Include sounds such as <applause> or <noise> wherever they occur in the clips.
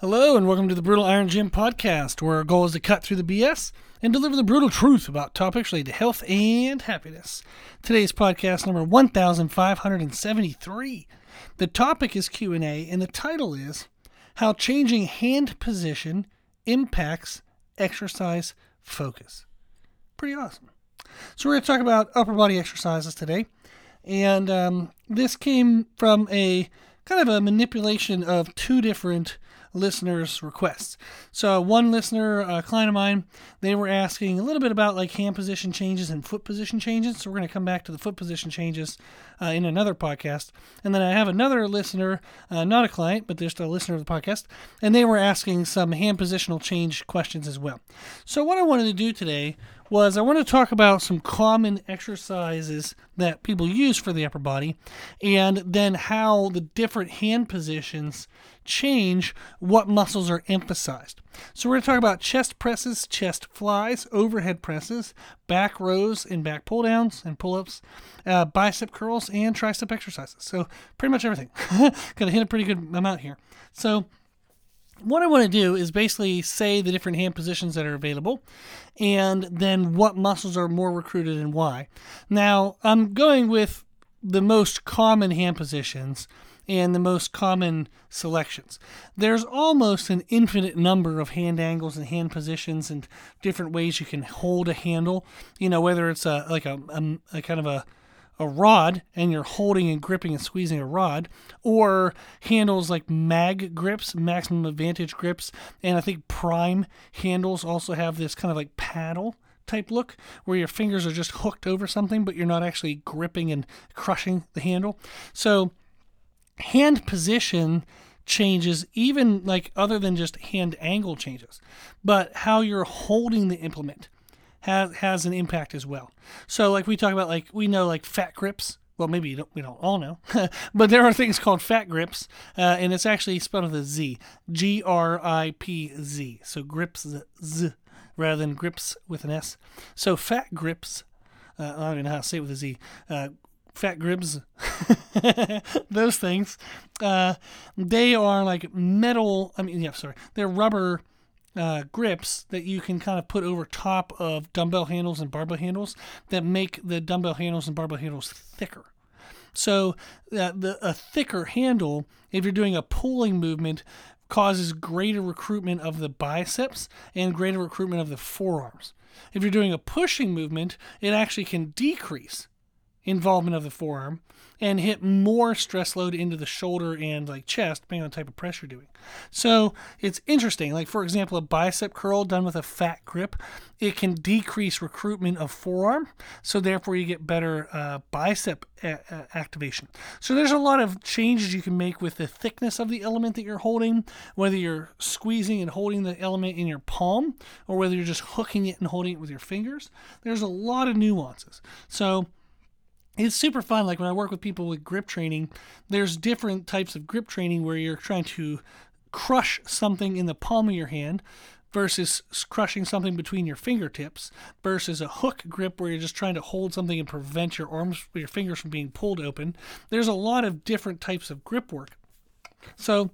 Hello, and welcome to the Brutal Iron Gym podcast, where our goal is to cut through the BS and deliver the brutal truth about topics related to health and happiness. Today's podcast number 1573. The topic is Q&A and the title is How Changing Hand Position Impacts Exercise Focus. Pretty awesome. So we're going to talk about upper body exercises today. And um, this came from a kind of a manipulation of two different listeners' requests. So one listener, a client of mine, they were asking a little bit about like hand position changes and foot position changes. So we're going to come back to the foot position changes uh, in another podcast. And then I have another listener, uh, not a client, but just a listener of the podcast, and they were asking some hand positional change questions as well. So what I wanted to do today was I want to talk about some common exercises that people use for the upper body and then how the different hand positions change what muscles are emphasized. So we're going to talk about chest presses, chest flies, overhead presses, back rows and back pull downs and pull ups, uh, bicep curls, and tricep exercises. So pretty much everything. <laughs> going to hit a pretty good amount here. So what I want to do is basically say the different hand positions that are available and then what muscles are more recruited and why. Now, I'm going with the most common hand positions and the most common selections. There's almost an infinite number of hand angles and hand positions and different ways you can hold a handle. You know, whether it's a like a, a, a kind of a a rod and you're holding and gripping and squeezing a rod, or handles like mag grips, maximum advantage grips, and I think prime handles also have this kind of like paddle type look where your fingers are just hooked over something, but you're not actually gripping and crushing the handle. So, hand position changes, even like other than just hand angle changes, but how you're holding the implement has has an impact as well. So like we talk about like we know like fat grips. Well, maybe you don't, we don't all know, <laughs> but there are things called fat grips, uh, and it's actually spelled with a Z, G R I P Z. So grips Z rather than grips with an S. So fat grips. Uh, I don't even know how to say it with a Z. Uh, fat grips, <laughs> those things, uh, they are like metal. I mean, yeah, sorry, they're rubber uh, grips that you can kind of put over top of dumbbell handles and barbell handles that make the dumbbell handles and barbell handles thicker. So uh, the a thicker handle, if you're doing a pulling movement, causes greater recruitment of the biceps and greater recruitment of the forearms. If you're doing a pushing movement, it actually can decrease involvement of the forearm and hit more stress load into the shoulder and like chest, depending on the type of press you're doing. So it's interesting. Like for example, a bicep curl done with a fat grip, it can decrease recruitment of forearm, so therefore you get better uh, bicep a- activation. So there's a lot of changes you can make with the thickness of the element that you're holding, whether you're squeezing and holding the element in your palm or whether you're just hooking it and holding it with your fingers. There's a lot of nuances. So it's super fun. Like when I work with people with grip training, there's different types of grip training where you're trying to crush something in the palm of your hand versus crushing something between your fingertips versus a hook grip where you're just trying to hold something and prevent your arms your fingers from being pulled open. There's a lot of different types of grip work. So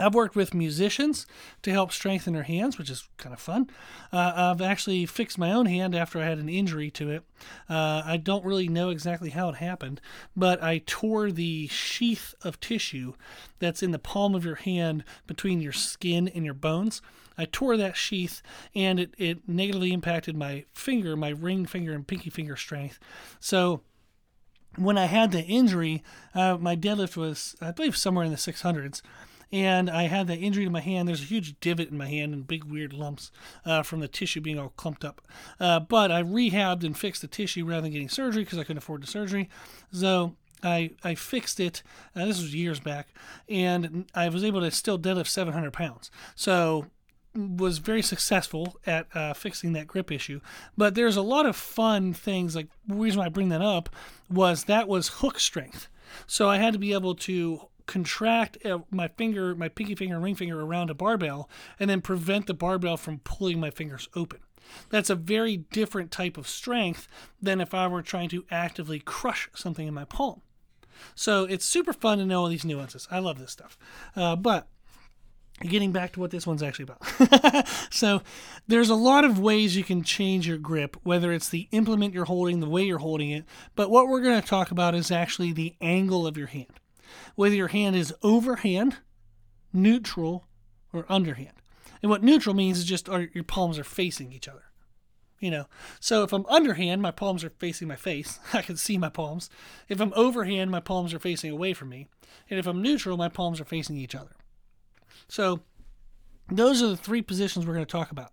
I've worked with musicians to help strengthen their hands, which is kind of fun. Uh, I've actually fixed my own hand after I had an injury to it. Uh, I don't really know exactly how it happened, but I tore the sheath of tissue that's in the palm of your hand between your skin and your bones. I tore that sheath and it, it negatively impacted my finger, my ring finger and pinky finger strength. So, when I had the injury, uh, my deadlift was, I believe, somewhere in the 600s and I had that injury to my hand. There's a huge divot in my hand and big weird lumps uh, from the tissue being all clumped up. Uh, but I rehabbed and fixed the tissue rather than getting surgery because I couldn't afford the surgery. So I, I fixed it. Uh, this was years back, and I was able to still deadlift 700 pounds. So was very successful at uh, fixing that grip issue. But there's a lot of fun things. Like the reason why I bring that up was that was hook strength. So I had to be able to contract my finger, my pinky finger ring finger around a barbell, and then prevent the barbell from pulling my fingers open. That's a very different type of strength than if I were trying to actively crush something in my palm. So it's super fun to know all these nuances. I love this stuff. Uh, but getting back to what this one's actually about. <laughs> so, there's a lot of ways you can change your grip, whether it's the implement you're holding, the way you're holding it. But what we're going to talk about is actually the angle of your hand. Whether your hand is overhand, neutral, or underhand. And what neutral means is just our, your palms are facing each other. You know, so if I'm underhand, my palms are facing my face. <laughs> I can see my palms. If I'm overhand, my palms are facing away from me. And if I'm neutral, my palms are facing each other. So those are the three positions we're going to talk about.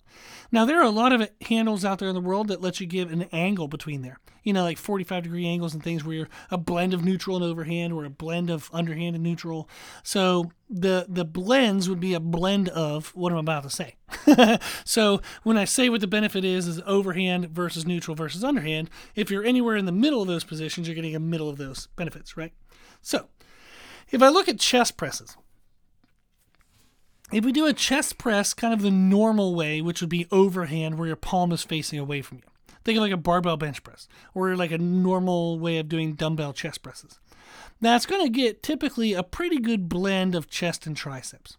Now, there are a lot of handles out there in the world that let you give an angle between there. You know, like 45 degree angles and things where you're a blend of neutral and overhand or a blend of underhand and neutral. So the the blends would be a blend of what I'm about to say. <laughs> so when I say what the benefit is, is overhand versus neutral versus underhand, if you're anywhere in the middle of those positions, you're getting a middle of those benefits, right? So if I look at chest presses, if we do a chest press kind of the normal way, which would be overhand where your palm is facing away from you, think of like a barbell bench press or like a normal way of doing dumbbell chest presses. That's going to get typically a pretty good blend of chest and triceps.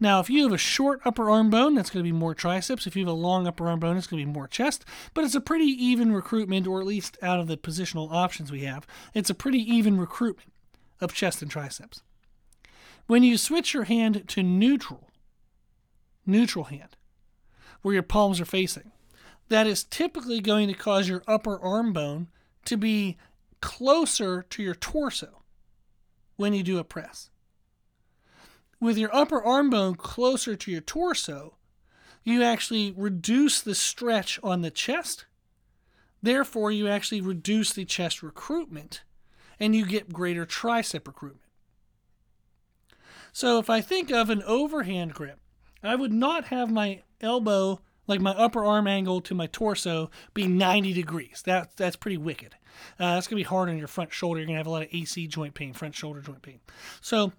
Now, if you have a short upper arm bone, that's going to be more triceps. If you have a long upper arm bone, it's going to be more chest. But it's a pretty even recruitment, or at least out of the positional options we have, it's a pretty even recruitment of chest and triceps. When you switch your hand to neutral, neutral hand, where your palms are facing. That is typically going to cause your upper arm bone to be closer to your torso when you do a press. With your upper arm bone closer to your torso, you actually reduce the stretch on the chest. Therefore, you actually reduce the chest recruitment and you get greater tricep recruitment. So, if I think of an overhand grip, I would not have my elbow, like my upper arm angle to my torso, be 90 degrees. That, that's pretty wicked. Uh, that's going to be hard on your front shoulder. You're going to have a lot of AC joint pain, front shoulder joint pain. So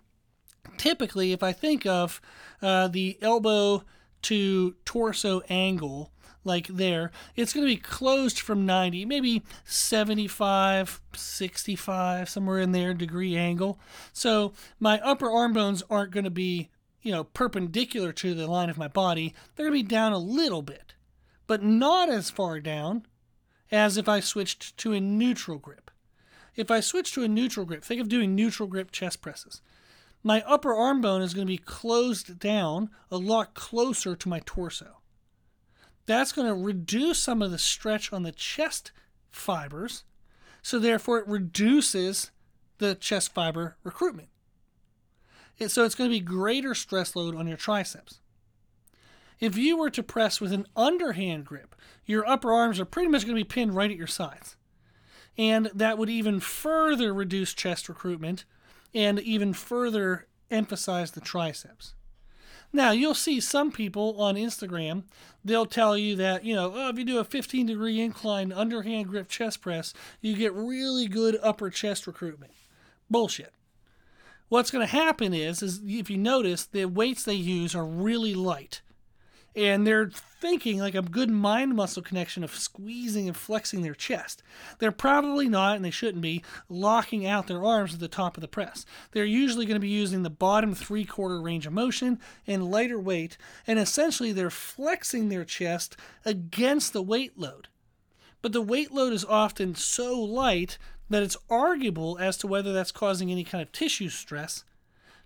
typically, if I think of uh, the elbow to torso angle, like there, it's going to be closed from 90, maybe 75, 65, somewhere in there, degree angle. So my upper arm bones aren't going to be you know, perpendicular to the line of my body, they're going to be down a little bit, but not as far down as if I switched to a neutral grip. If I switch to a neutral grip, think of doing neutral grip chest presses. My upper arm bone is going to be closed down a lot closer to my torso. That's going to reduce some of the stretch on the chest fibers, so therefore it reduces the chest fiber recruitment so it's going to be greater stress load on your triceps. If you were to press with an underhand grip, your upper arms are pretty much going to be pinned right at your sides. And that would even further reduce chest recruitment and even further emphasize the triceps. Now, you'll see some people on Instagram, they'll tell you that, you know, oh, if you do a 15 degree incline underhand grip chest press, you get really good upper chest recruitment. Bullshit what's going to happen is, is if you notice, the weights they use are really light. And they're thinking like a good mind muscle connection of squeezing and flexing their chest. They're probably not, and they shouldn't be, locking out their arms at the top of the press. They're usually going to be using the bottom three quarter range of motion and lighter weight, and essentially they're flexing their chest against the weight load. But the weight load is often so light that it's arguable as to whether that's causing any kind of tissue stress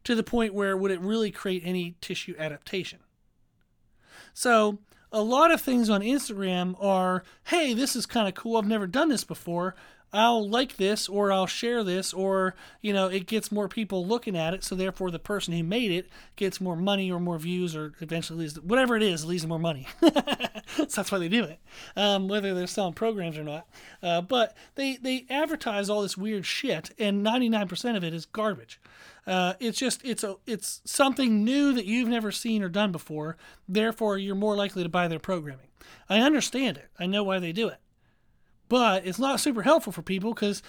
to the point where would it really create any tissue adaptation. So, a lot of things on Instagram are, hey, this is kind of cool. I've never done this before. I'll like this or I'll share this or you know it gets more people looking at it so therefore the person who made it gets more money or more views or eventually leads whatever it is leads more money. <laughs> So that's why they do it um, whether they're selling programs or not. Uh, but they they advertise all this weird shit and 99% of it is garbage. Uh, it's just it's a it's something new that you've never seen or done before. Therefore you're more likely to buy their programming. I understand it. I know why they do it but it's not super helpful for people because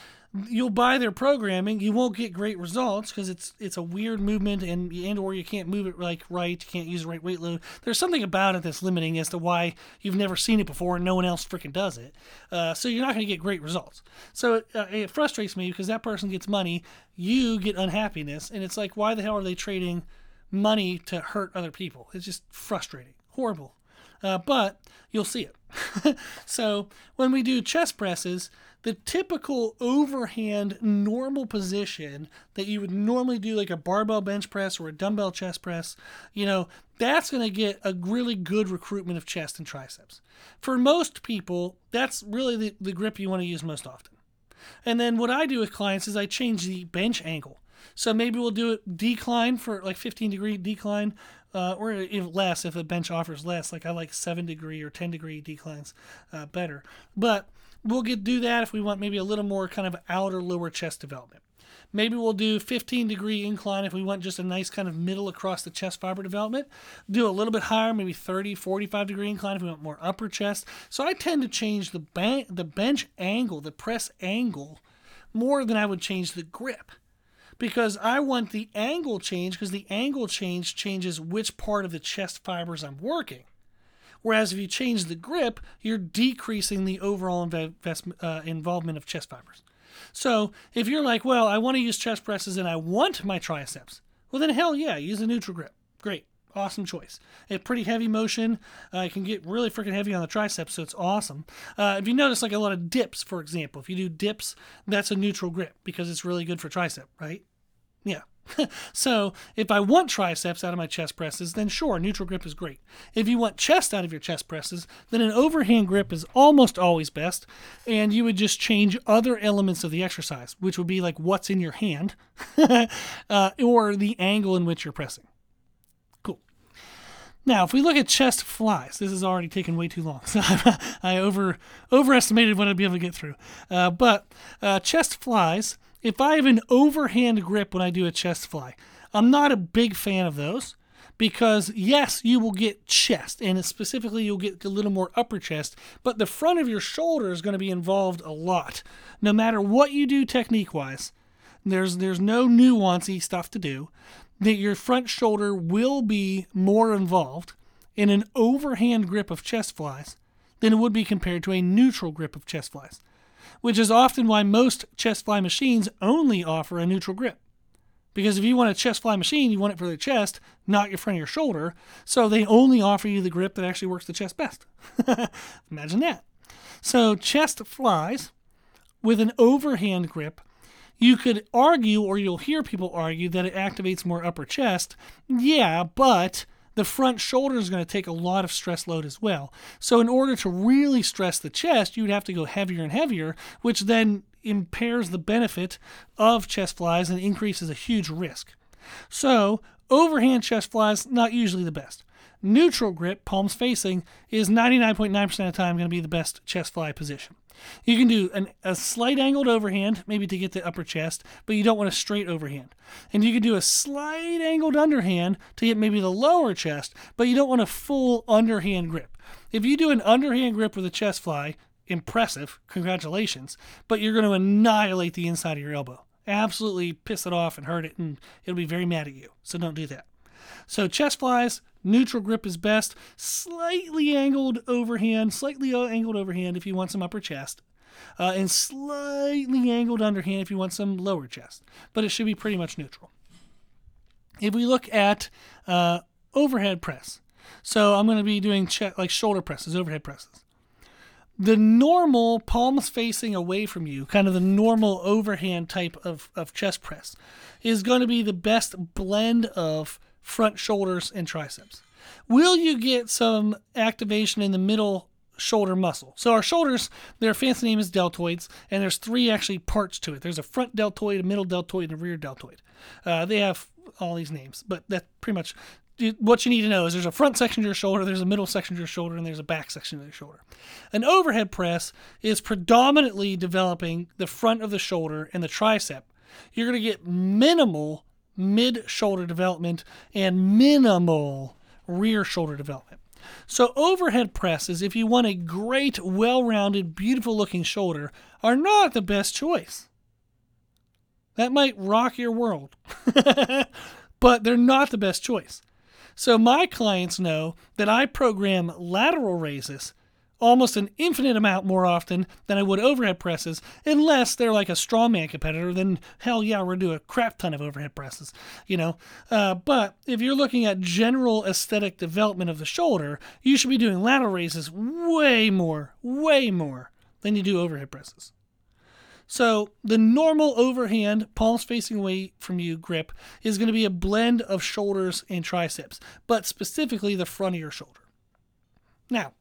you'll buy their programming you won't get great results because it's it's a weird movement and and or you can't move it like right you can't use the right weight load there's something about it that's limiting as to why you've never seen it before and no one else freaking does it uh, so you're not going to get great results so it, uh, it frustrates me because that person gets money you get unhappiness and it's like why the hell are they trading money to hurt other people. It's just frustrating, horrible. Uh, but you'll see it. <laughs> so when we do chest presses, the typical overhand normal position that you would normally do like a barbell bench press or a dumbbell chest press, you know, that's going to get a really good recruitment of chest and triceps. For most people, that's really the, the grip you want to use most often. And then what I do with clients is I change the bench angle. So maybe we'll do it decline for like 15 degree decline, uh, or if less if a bench offers less. Like I like seven degree or 10 degree declines uh, better. But we'll get do that if we want maybe a little more kind of outer lower chest development. Maybe we'll do 15 degree incline if we want just a nice kind of middle across the chest fiber development. Do a little bit higher, maybe 30, 45 degree incline if we want more upper chest. So I tend to change the, ban- the bench angle, the press angle, more than I would change the grip because I want the angle change because the angle change changes which part of the chest fibers I'm working. Whereas if you change the grip, you're decreasing the overall invest, uh, involvement of chest fibers. So if you're like, well, I want to use chest presses and I want my triceps, well, then hell yeah, use a neutral grip. Great. Awesome choice. A pretty heavy motion. Uh, it can get really freaking heavy on the triceps, so it's awesome. Uh, if you notice, like a lot of dips, for example, if you do dips, that's a neutral grip because it's really good for tricep, right? Yeah. <laughs> so if I want triceps out of my chest presses, then sure, neutral grip is great. If you want chest out of your chest presses, then an overhand grip is almost always best, and you would just change other elements of the exercise, which would be like what's in your hand, <laughs> uh, or the angle in which you're pressing. Now, if we look at chest flies, this has already taken way too long, <laughs> so I over overestimated what I'd be able to get through. Uh, but uh, chest flies if I have an overhand grip when I do a chest fly, I'm not a big fan of those because yes, you will get chest, and specifically you'll get a little more upper chest, but the front of your shoulder is going to be involved a lot. No matter what you do technique wise, there's there's no nuancy stuff to do. That your front shoulder will be more involved in an overhand grip of chest flies than it would be compared to a neutral grip of chest flies which is often why most chest fly machines only offer a neutral grip. Because if you want a chest fly machine, you want it for the chest, not your front of your shoulder. So they only offer you the grip that actually works the chest best. <laughs> Imagine that. So chest flies with an overhand grip, you could argue, or you'll hear people argue, that it activates more upper chest. Yeah, but the front shoulder is going to take a lot of stress load as well. So, in order to really stress the chest, you'd have to go heavier and heavier, which then impairs the benefit of chest flies and increases a huge risk. So, overhand chest flies, not usually the best. Neutral grip, palms facing, is 99.9% of the time going to be the best chest fly position. You can do an, a slight angled overhand, maybe to get the upper chest, but you don't want a straight overhand. And you can do a slight angled underhand to get maybe the lower chest, but you don't want a full underhand grip. If you do an underhand grip with a chest fly, impressive, congratulations, but you're going to annihilate the inside of your elbow. Absolutely piss it off and hurt it, and it'll be very mad at you. So don't do that. So chest flies, neutral grip is best. Slightly angled overhand, slightly angled overhand if you want some upper chest. Uh, and slightly angled underhand if you want some lower chest. But it should be pretty much neutral. If we look at uh, overhead press, so I'm going to be doing like shoulder presses, overhead presses. The normal palms facing away from you, kind of the normal overhand type of, of chest press, is going to be the best blend of front shoulders, and triceps. Will you get some activation in the middle shoulder muscle? So our shoulders, their fancy name is deltoids, and there's three actually parts to it. There's a front deltoid, a middle deltoid, and a rear deltoid. Uh, they have all these names, but that's pretty much what you need to know is there's a front section of your shoulder, there's a middle section of your shoulder, and there's a back section of your shoulder. An overhead press is predominantly developing the front of the shoulder and the tricep. You're going to get minimal mid shoulder development and minimal rear shoulder development. So, overhead presses, if you want a great, well rounded, beautiful looking shoulder, are not the best choice. That might rock your world, <laughs> but they're not the best choice. So, my clients know that I program lateral raises almost an infinite amount more often than I would overhead presses, unless they're like a strongman competitor. Then hell yeah, we're gonna do a crap ton of overhead presses, you know. Uh, but if you're looking at general aesthetic development of the shoulder, you should be doing lateral raises way more, way more than you do overhead presses. So the normal overhand, palms facing away from you grip is going to be a blend of shoulders and triceps, but specifically the front of your shoulder. Now,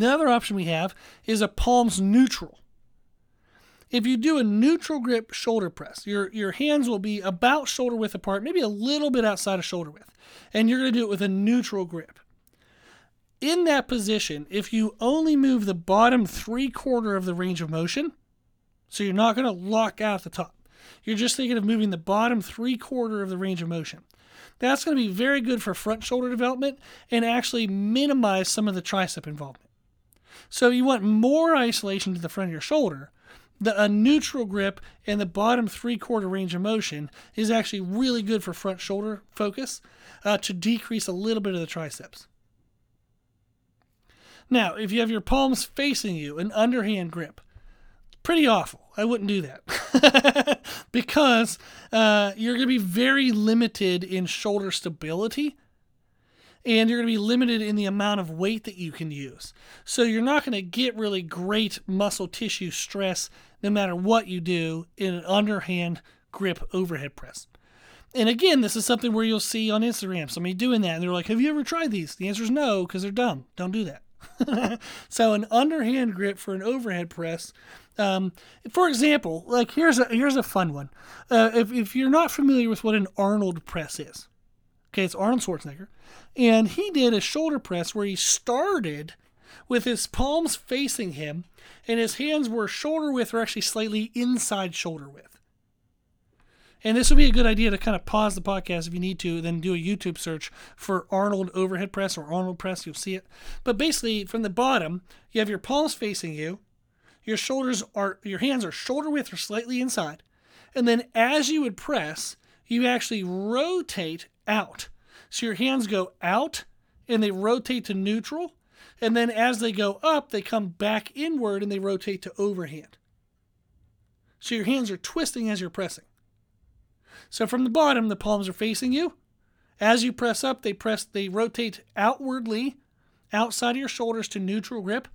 the other option we have is a palms neutral. If you do a neutral grip shoulder press, your, your hands will be about shoulder width apart, maybe a little bit outside of shoulder width, and you're going to do it with a neutral grip. In that position, if you only move the bottom three quarter of the range of motion, so you're not going to lock out the top, you're just thinking of moving the bottom three quarter of the range of motion. That's going to be very good for front shoulder development and actually minimize some of the tricep involvement. So you want more isolation to the front of your shoulder. The, a neutral grip and the bottom three quarter range of motion is actually really good for front shoulder focus uh, to decrease a little bit of the triceps. Now, if you have your palms facing you, an underhand grip, pretty awful. I wouldn't do that <laughs> because uh, you're going to be very limited in shoulder stability and you're going to be limited in the amount of weight that you can use. So you're not going to get really great muscle tissue stress no matter what you do in an underhand grip overhead press. And again, this is something where you'll see on Instagram somebody doing that and they're like, Have you ever tried these? The answer is no, because they're dumb. Don't do that. <laughs> so an underhand grip for an overhead press um, for example, like here's a here's a fun one. Uh, if if you're not familiar with what an Arnold press is, okay, it's Arnold Schwarzenegger, and he did a shoulder press where he started with his palms facing him, and his hands were shoulder width or actually slightly inside shoulder width. And this would be a good idea to kind of pause the podcast if you need to, then do a YouTube search for Arnold overhead press or Arnold press. You'll see it. But basically, from the bottom, you have your palms facing you, your shoulders are your hands are shoulder width or slightly inside. And then as you would press, you actually rotate out. So your hands go out and they rotate to neutral. And then as they go up, they come back inward and they rotate to overhand. So your hands are twisting as you're pressing. So from the bottom, the palms are facing you. As you press up, they press they rotate outwardly outside of your shoulders to neutral grip.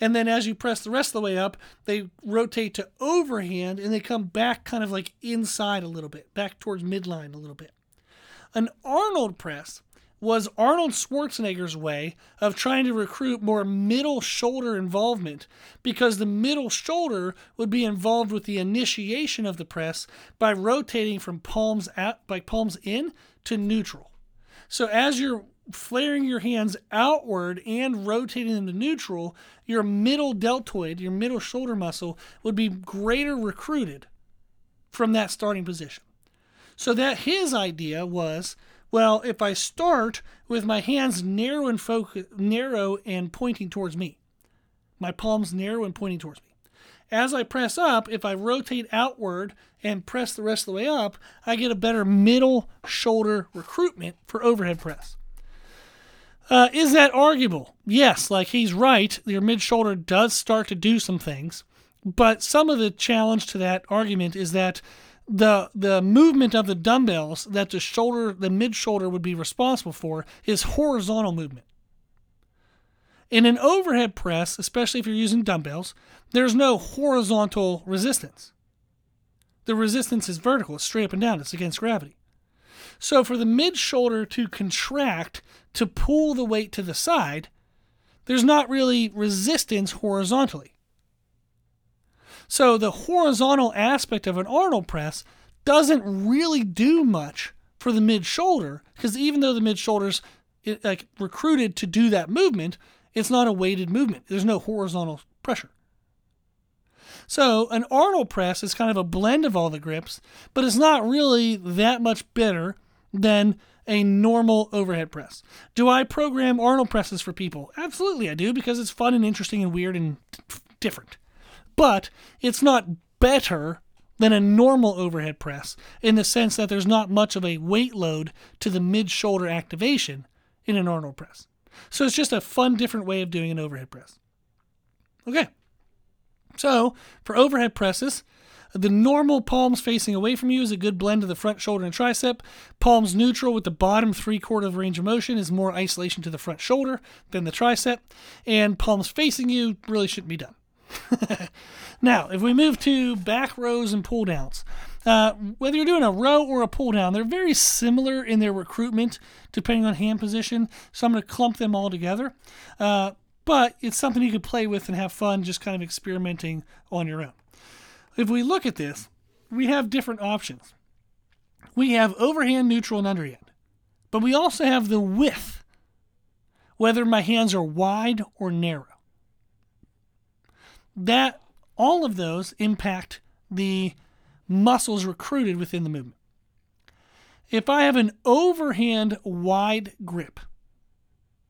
And then as you press the rest of the way up, they rotate to overhand and they come back kind of like inside a little bit, back towards midline a little bit. An Arnold press was Arnold Schwarzenegger's way of trying to recruit more middle shoulder involvement because the middle shoulder would be involved with the initiation of the press by rotating from palms out by palms in to neutral. So as you're flaring your hands outward and rotating them to neutral, your middle deltoid, your middle shoulder muscle, would be greater recruited from that starting position. So that his idea was, well, if I start with my hands narrow and focus, narrow and pointing towards me, my palms narrow and pointing towards me. As I press up, if I rotate outward and press the rest of the way up, I get a better middle shoulder recruitment for overhead press. Uh, is that arguable? Yes, like he's right. Your mid shoulder does start to do some things, but some of the challenge to that argument is that the the movement of the dumbbells that the shoulder, the mid shoulder would be responsible for is horizontal movement. In an overhead press, especially if you're using dumbbells, there's no horizontal resistance. The resistance is vertical, it's straight up and down, it's against gravity. So for the mid shoulder to contract to pull the weight to the side, there's not really resistance horizontally. So the horizontal aspect of an Arnold press doesn't really do much for the mid shoulder because even though the mid shoulders like recruited to do that movement, it's not a weighted movement. There's no horizontal pressure. So an Arnold press is kind of a blend of all the grips, but it's not really that much better than a normal overhead press. Do I program Arnold presses for people? Absolutely, I do because it's fun and interesting and weird and different. But it's not better than a normal overhead press in the sense that there's not much of a weight load to the mid shoulder activation in an Arnold press. So it's just a fun, different way of doing an overhead press. Okay. So for overhead presses, the normal palms facing away from you is a good blend of the front shoulder and tricep. Palms neutral with the bottom three quarter of range of motion is more isolation to the front shoulder than the tricep. And palms facing you really shouldn't be done. <laughs> now, if we move to back rows and pull downs, uh, whether you're doing a row or a pull down, they're very similar in their recruitment depending on hand position. So I'm going to clump them all together. Uh, but it's something you can play with and have fun just kind of experimenting on your own. If we look at this, we have different options. We have overhand, neutral, and underhand. But we also have the width, whether my hands are wide or narrow. That all of those impact the muscles recruited within the movement. If I have an overhand wide grip,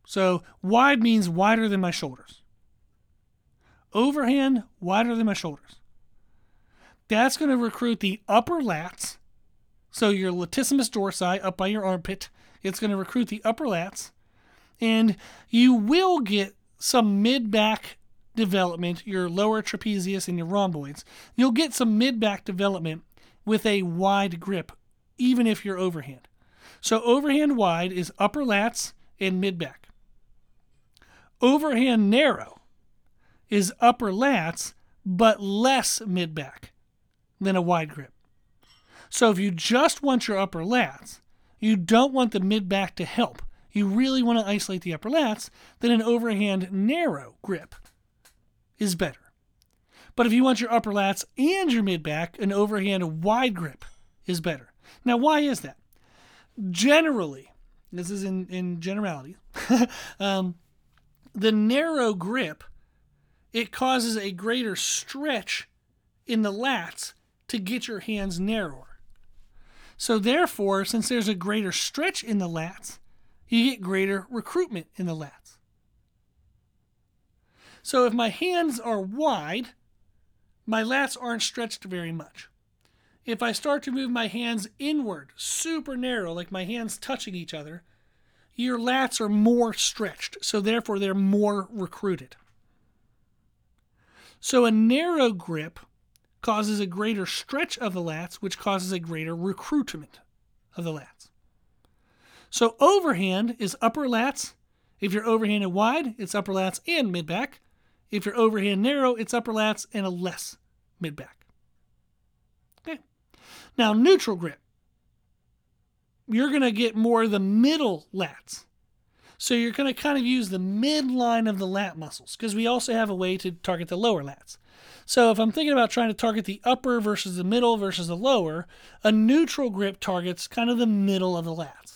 so wide means wider than my shoulders. Overhand, wider than my shoulders. That's going to recruit the upper lats. So your latissimus dorsi up by your armpit. It's going to recruit the upper lats. And you will get some mid back development, your lower trapezius and your rhomboids. You'll get some mid back development with a wide grip, even if you're overhand. So overhand wide is upper lats and mid back. Overhand narrow is upper lats but less mid back than a wide grip. So if you just want your upper lats, you don't want the mid back to help. You really want to isolate the upper lats, then an overhand narrow grip is better. But if you want your upper lats and your mid back, an overhand wide grip is better. Now, why is that? Generally, this is in, in generality, <laughs> um, the narrow grip, it causes a greater stretch in the lats to get your hands narrower. So, therefore, since there's a greater stretch in the lats, you get greater recruitment in the lats. So, if my hands are wide, my lats aren't stretched very much. If I start to move my hands inward, super narrow, like my hands touching each other, your lats are more stretched, so therefore they're more recruited. So a narrow grip causes a greater stretch of the lats, which causes a greater recruitment of the lats. So overhand is upper lats. If you're overhanded wide, it's upper lats and mid back. If you're overhand narrow, it's upper lats and a less mid back. Okay. Now neutral grip. You're going to get more of the middle lats. So you're going to kind of use the midline of the lat muscles because we also have a way to target the lower lats. So if I'm thinking about trying to target the upper versus the middle versus the lower, a neutral grip targets kind of the middle of the lats.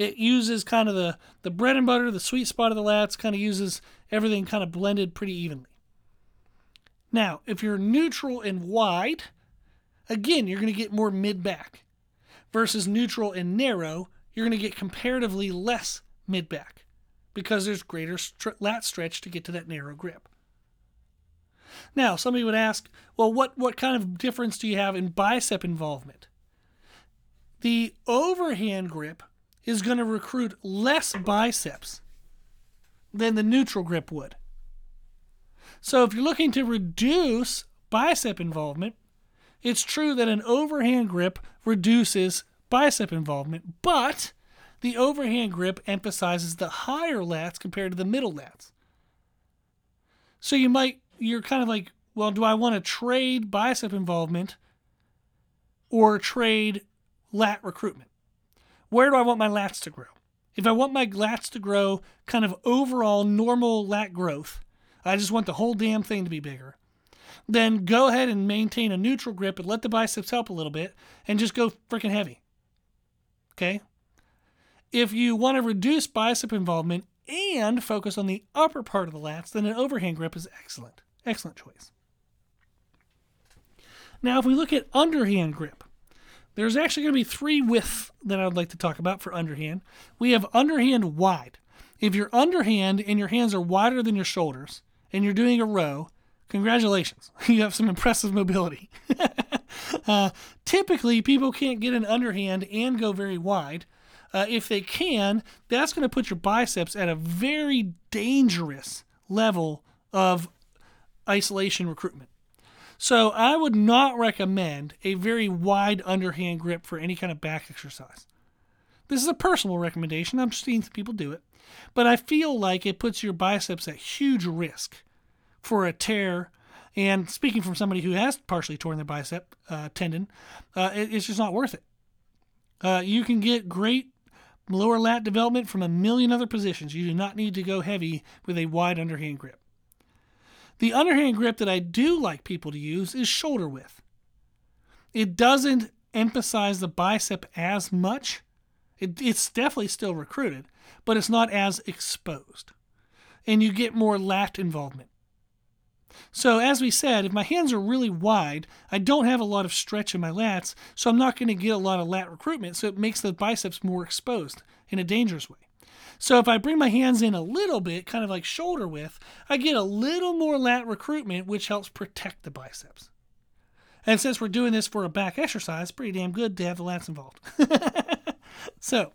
It uses kind of the, the bread and butter, the sweet spot of the lats, kind of uses everything kind of blended pretty evenly. Now, if you're neutral and wide, again, you're going to get more mid back. Versus neutral and narrow, you're going to get comparatively less mid back because there's greater lat stretch to get to that narrow grip. Now, somebody would ask, well, what, what kind of difference do you have in bicep involvement? The overhand grip is going to recruit less biceps than the neutral grip would. So, if you're looking to reduce bicep involvement, it's true that an overhand grip reduces bicep involvement, but the overhand grip emphasizes the higher lats compared to the middle lats. So you might you're kind of like, well, do I want to trade bicep involvement or trade lat recruitment? Where do I want my lats to grow? If I want my lats to grow kind of overall normal lat growth, I just want the whole damn thing to be bigger, then go ahead and maintain a neutral grip and let the biceps help a little bit and just go freaking heavy. Okay? If you want to reduce bicep involvement and focus on the upper part of the lats, then an overhand grip is excellent. Excellent choice. Now, if we look at underhand grip, there's actually going to be three widths that I'd like to talk about for underhand. We have underhand wide. If you're underhand and your hands are wider than your shoulders and you're doing a row, congratulations, <laughs> you have some impressive mobility. <laughs> uh, typically, people can't get an underhand and go very wide uh, if they can, that's going to put your biceps at a very dangerous level of isolation recruitment. So I would not recommend a very wide underhand grip for any kind of back exercise. This is a personal recommendation. I'm seeing people do it. But I feel like it puts your biceps at huge risk for a tear. And speaking from somebody who has partially torn their bicep uh, tendon, uh, it, it's just not worth it. Uh, you can get great lower lat development from a million other positions. You do not need to go heavy with a wide underhand grip. The underhand grip that I do like people to use is shoulder width. It doesn't emphasize the bicep as much. It, it's definitely still recruited, but it's not as exposed. And you get more lat involvement. So, as we said, if my hands are really wide, I don't have a lot of stretch in my lats, so I'm not going to get a lot of lat recruitment, so it makes the biceps more exposed in a dangerous way. So, if I bring my hands in a little bit, kind of like shoulder width, I get a little more lat recruitment, which helps protect the biceps. And since we're doing this for a back exercise, pretty damn good to have the lats involved. <laughs> so,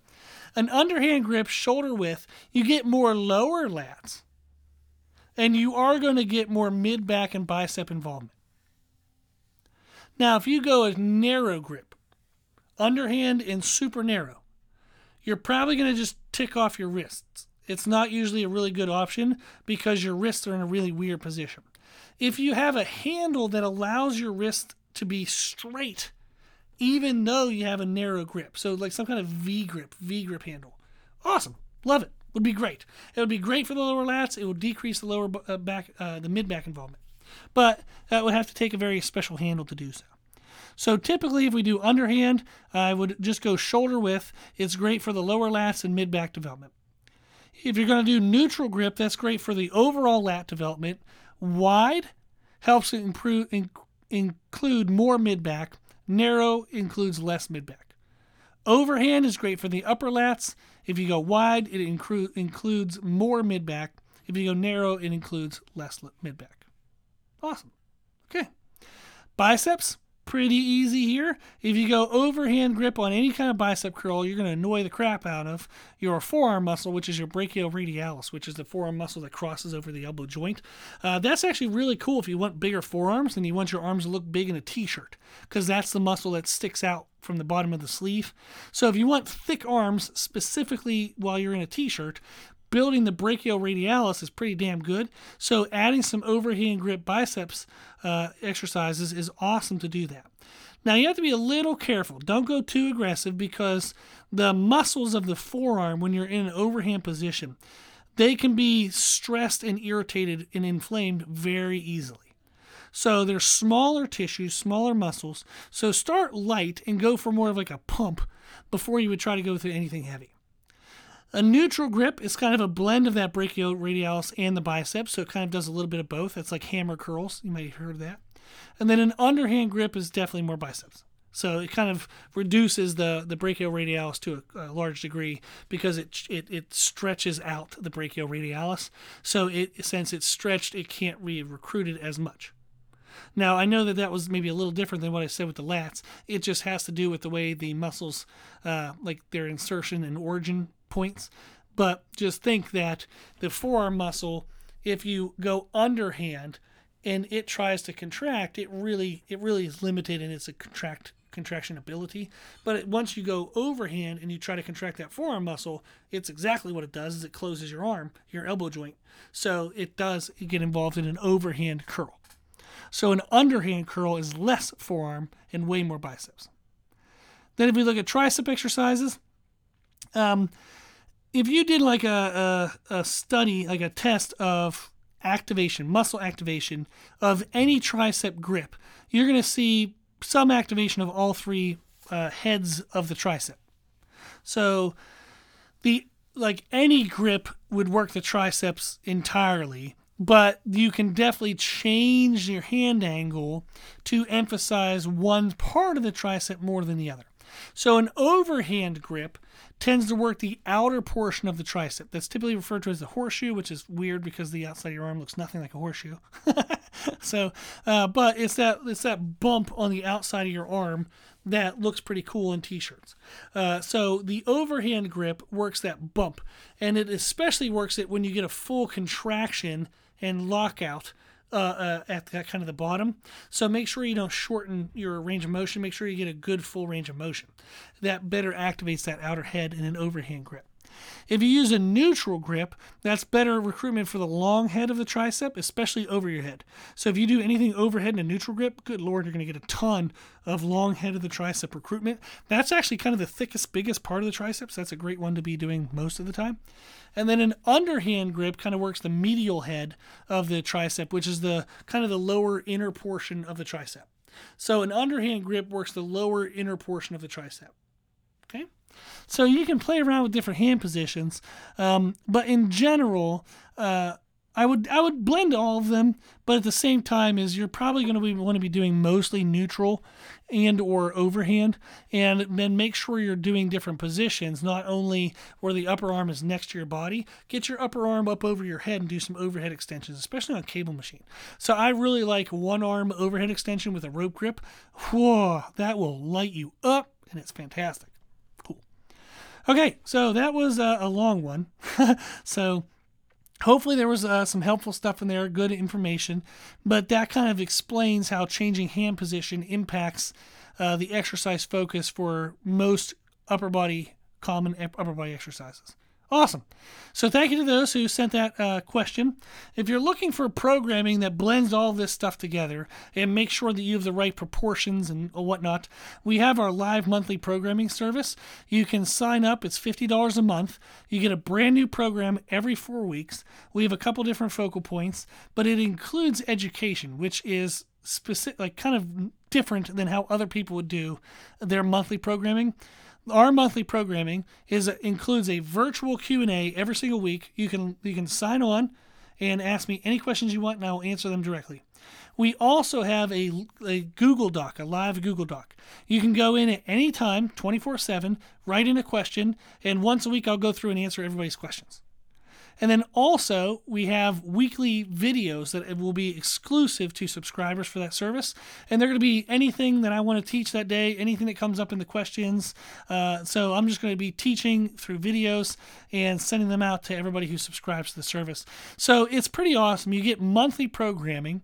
an underhand grip, shoulder width, you get more lower lats and you are going to get more mid back and bicep involvement. Now, if you go a narrow grip, underhand and super narrow, you're probably going to just tick off your wrists. It's not usually a really good option because your wrists are in a really weird position. If you have a handle that allows your wrist to be straight, even though you have a narrow grip, so like some kind of V grip, V grip handle, awesome, love it would be great. It would be great for the lower lats. It would decrease the lower uh, back, uh, the mid back involvement, but that would have to take a very special handle to do so. So typically, if we do underhand, I would just go shoulder width. It's great for the lower lats and mid back development. If you're going to do neutral grip, that's great for the overall lat development. Wide helps improve, in, include more mid back. Narrow includes less mid back. Overhand is great for the upper lats. If you go wide, it inclu- includes more mid back. If you go narrow, it includes less mid back. Awesome. Okay. Biceps, pretty easy here. If you go overhand grip on any kind of bicep curl, you're going to annoy the crap out of your forearm muscle, which is your brachioradialis, which is the forearm muscle that crosses over the elbow joint. Uh, that's actually really cool if you want bigger forearms and you want your arms to look big in a t-shirt, because that's the muscle that sticks out from the bottom of the sleeve. So if you want thick arms specifically while you're in a t-shirt, building the brachioradialis is pretty damn good. So adding some overhand grip biceps uh, exercises is awesome to do that. Now you have to be a little careful. Don't go too aggressive because the muscles of the forearm when you're in an overhand position, they can be stressed and irritated and inflamed very easily. So they're smaller tissues, smaller muscles. So start light and go for more of like a pump before you would try to go through anything heavy. A neutral grip is kind of a blend of that brachioradialis and the biceps, so it kind of does a little bit of both. It's like hammer curls. You might have heard of that. And then an underhand grip is definitely more biceps. So it kind of reduces the, the brachioradialis to a, a large degree because it, it, it stretches out the brachioradialis. So it since it's stretched, it can't be recruited as much. Now, I know that that was maybe a little different than what I said with the lats. It just has to do with the way the muscles, uh, like their insertion and origin points. But just think that the forearm muscle, if you go underhand and it tries to contract, it really it really is limited in its contract contraction ability. But once you go overhand and you try to contract that forearm muscle, it's exactly what it does is it closes your arm, your elbow joint. So it does get involved in an overhand curl. So an underhand curl is less forearm and way more biceps. Then if we look at tricep exercises, um, if you did like a, a, a study, like a test of activation, muscle activation of any tricep grip, you're going to see some activation of all three uh, heads of the tricep. So the like any grip would work the triceps entirely, but you can definitely change your hand angle to emphasize one part of the tricep more than the other. So an overhand grip tends to work the outer portion of the tricep. That's typically referred to as the horseshoe, which is weird because the outside of your arm looks nothing like a horseshoe. <laughs> so, uh, but it's that it's that bump on the outside of your arm that looks pretty cool in t-shirts. Uh, so the overhand grip works that bump, and it especially works it when you get a full contraction and lockout uh, uh, at that kind of the bottom. So make sure you don't shorten your range of motion. Make sure you get a good full range of motion. That better activates that outer head in an overhand grip. If you use a neutral grip, that's better recruitment for the long head of the tricep, especially over your head. So if you do anything overhead in a neutral grip, good lord, you're going to get a ton of long head of the tricep recruitment. That's actually kind of the thickest, biggest part of the triceps. That's a great one to be doing most of the time. And then an underhand grip kind of works the medial head of the tricep, which is the kind of the lower inner portion of the tricep. So an underhand grip works the lower inner portion of the tricep. So you can play around with different hand positions, um, but in general, uh, I would I would blend all of them, but at the same time, is you're probably going to want to be doing mostly neutral and or overhand, and then make sure you're doing different positions. Not only where the upper arm is next to your body, get your upper arm up over your head and do some overhead extensions, especially on cable machine. So I really like one arm overhead extension with a rope grip. Whoa, that will light you up, and it's fantastic. Okay, so that was a, a long one. <laughs> so hopefully there was uh, some helpful stuff in there, good information, but that kind of explains how changing hand position impacts uh, the exercise focus for most upper body, common upper body exercises. Awesome. So thank you to those who sent that uh, question. If you're looking for programming that blends all this stuff together and makes sure that you have the right proportions and whatnot, we have our live monthly programming service. You can sign up. It's $50 a month. You get a brand new program every four weeks. We have a couple different focal points, but it includes education, which is specific, like kind of different than how other people would do their monthly programming our monthly programming is includes a virtual Q&A every single week. You can you can sign on and ask me any questions you want and I will answer them directly. We also have a, a Google Doc, a live Google Doc. You can go in at any time, 24 7, write in a question, and once a week I'll go through and answer everybody's questions. And then also, we have weekly videos that will be exclusive to subscribers for that service. And they're going to be anything that I want to teach that day, anything that comes up in the questions. Uh, so I'm just going to be teaching through videos and sending them out to everybody who subscribes to the service. So it's pretty awesome. You get monthly programming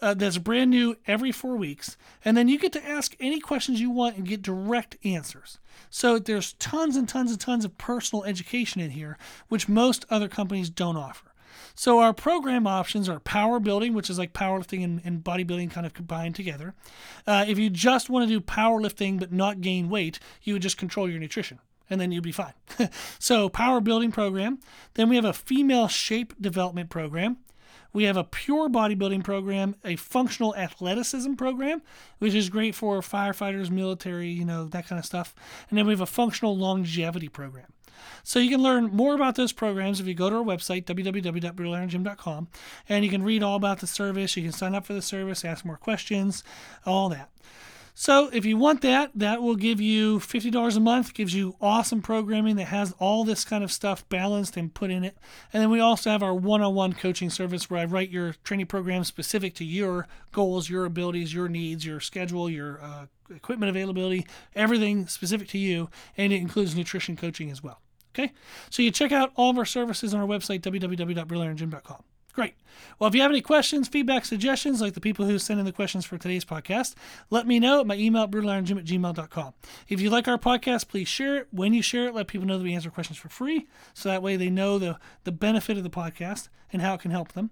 uh, that's brand new every four weeks. And then you get to ask any questions you want and get direct answers. So there's tons and tons and tons of personal education in here, which most other companies don't offer. So our program options are power building, which is like powerlifting and, and bodybuilding kind of combined together. Uh, if you just want to do powerlifting but not gain weight, you would just control your nutrition and then you'd be fine. <laughs> so power building program. Then we have a female shape development program. We have a pure bodybuilding program, a functional athleticism program, which is great for firefighters, military, you know, that kind of stuff. And then we have a functional longevity program. So you can learn more about those programs if you go to our website, www.brutalirongym.com, and you can read all about the service. You can sign up for the service, ask more questions, all that. So if you want that, that will give you $50 a month, gives you awesome programming that has all this kind of stuff balanced and put in it. And then we also have our one-on-one coaching service where I write your training program specific to your goals, your abilities, your needs, your schedule, your uh, equipment availability, everything specific to you, and it includes nutrition coaching as well. Okay, so you check out all of our services on our website, www.brutalirongym.com. Great. Well, if you have any questions, feedback, suggestions, like the people who sent in the questions for today's podcast, let me know at my email, brutalirongym at gmail.com. If you like our podcast, please share it. When you share it, let people know that we answer questions for free, so that way they know the, the benefit of the podcast and how it can help them.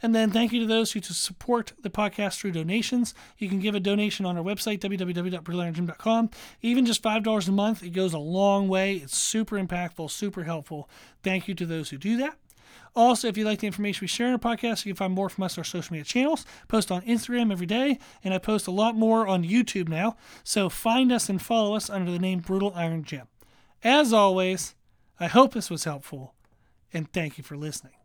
And then thank you to those who to support the podcast through donations. You can give a donation on our website, www.brutalirongym.com. Even just $5 a month, it goes a long way. It's super impactful, super helpful. Thank you to those who do that. Also, if you like the information we share in our podcast, you can find more from us on our social media channels. Post on Instagram every day, and I post a lot more on YouTube now. So find us and follow us under the name Brutal Iron Gym. As always, I hope this was helpful, and thank you for listening.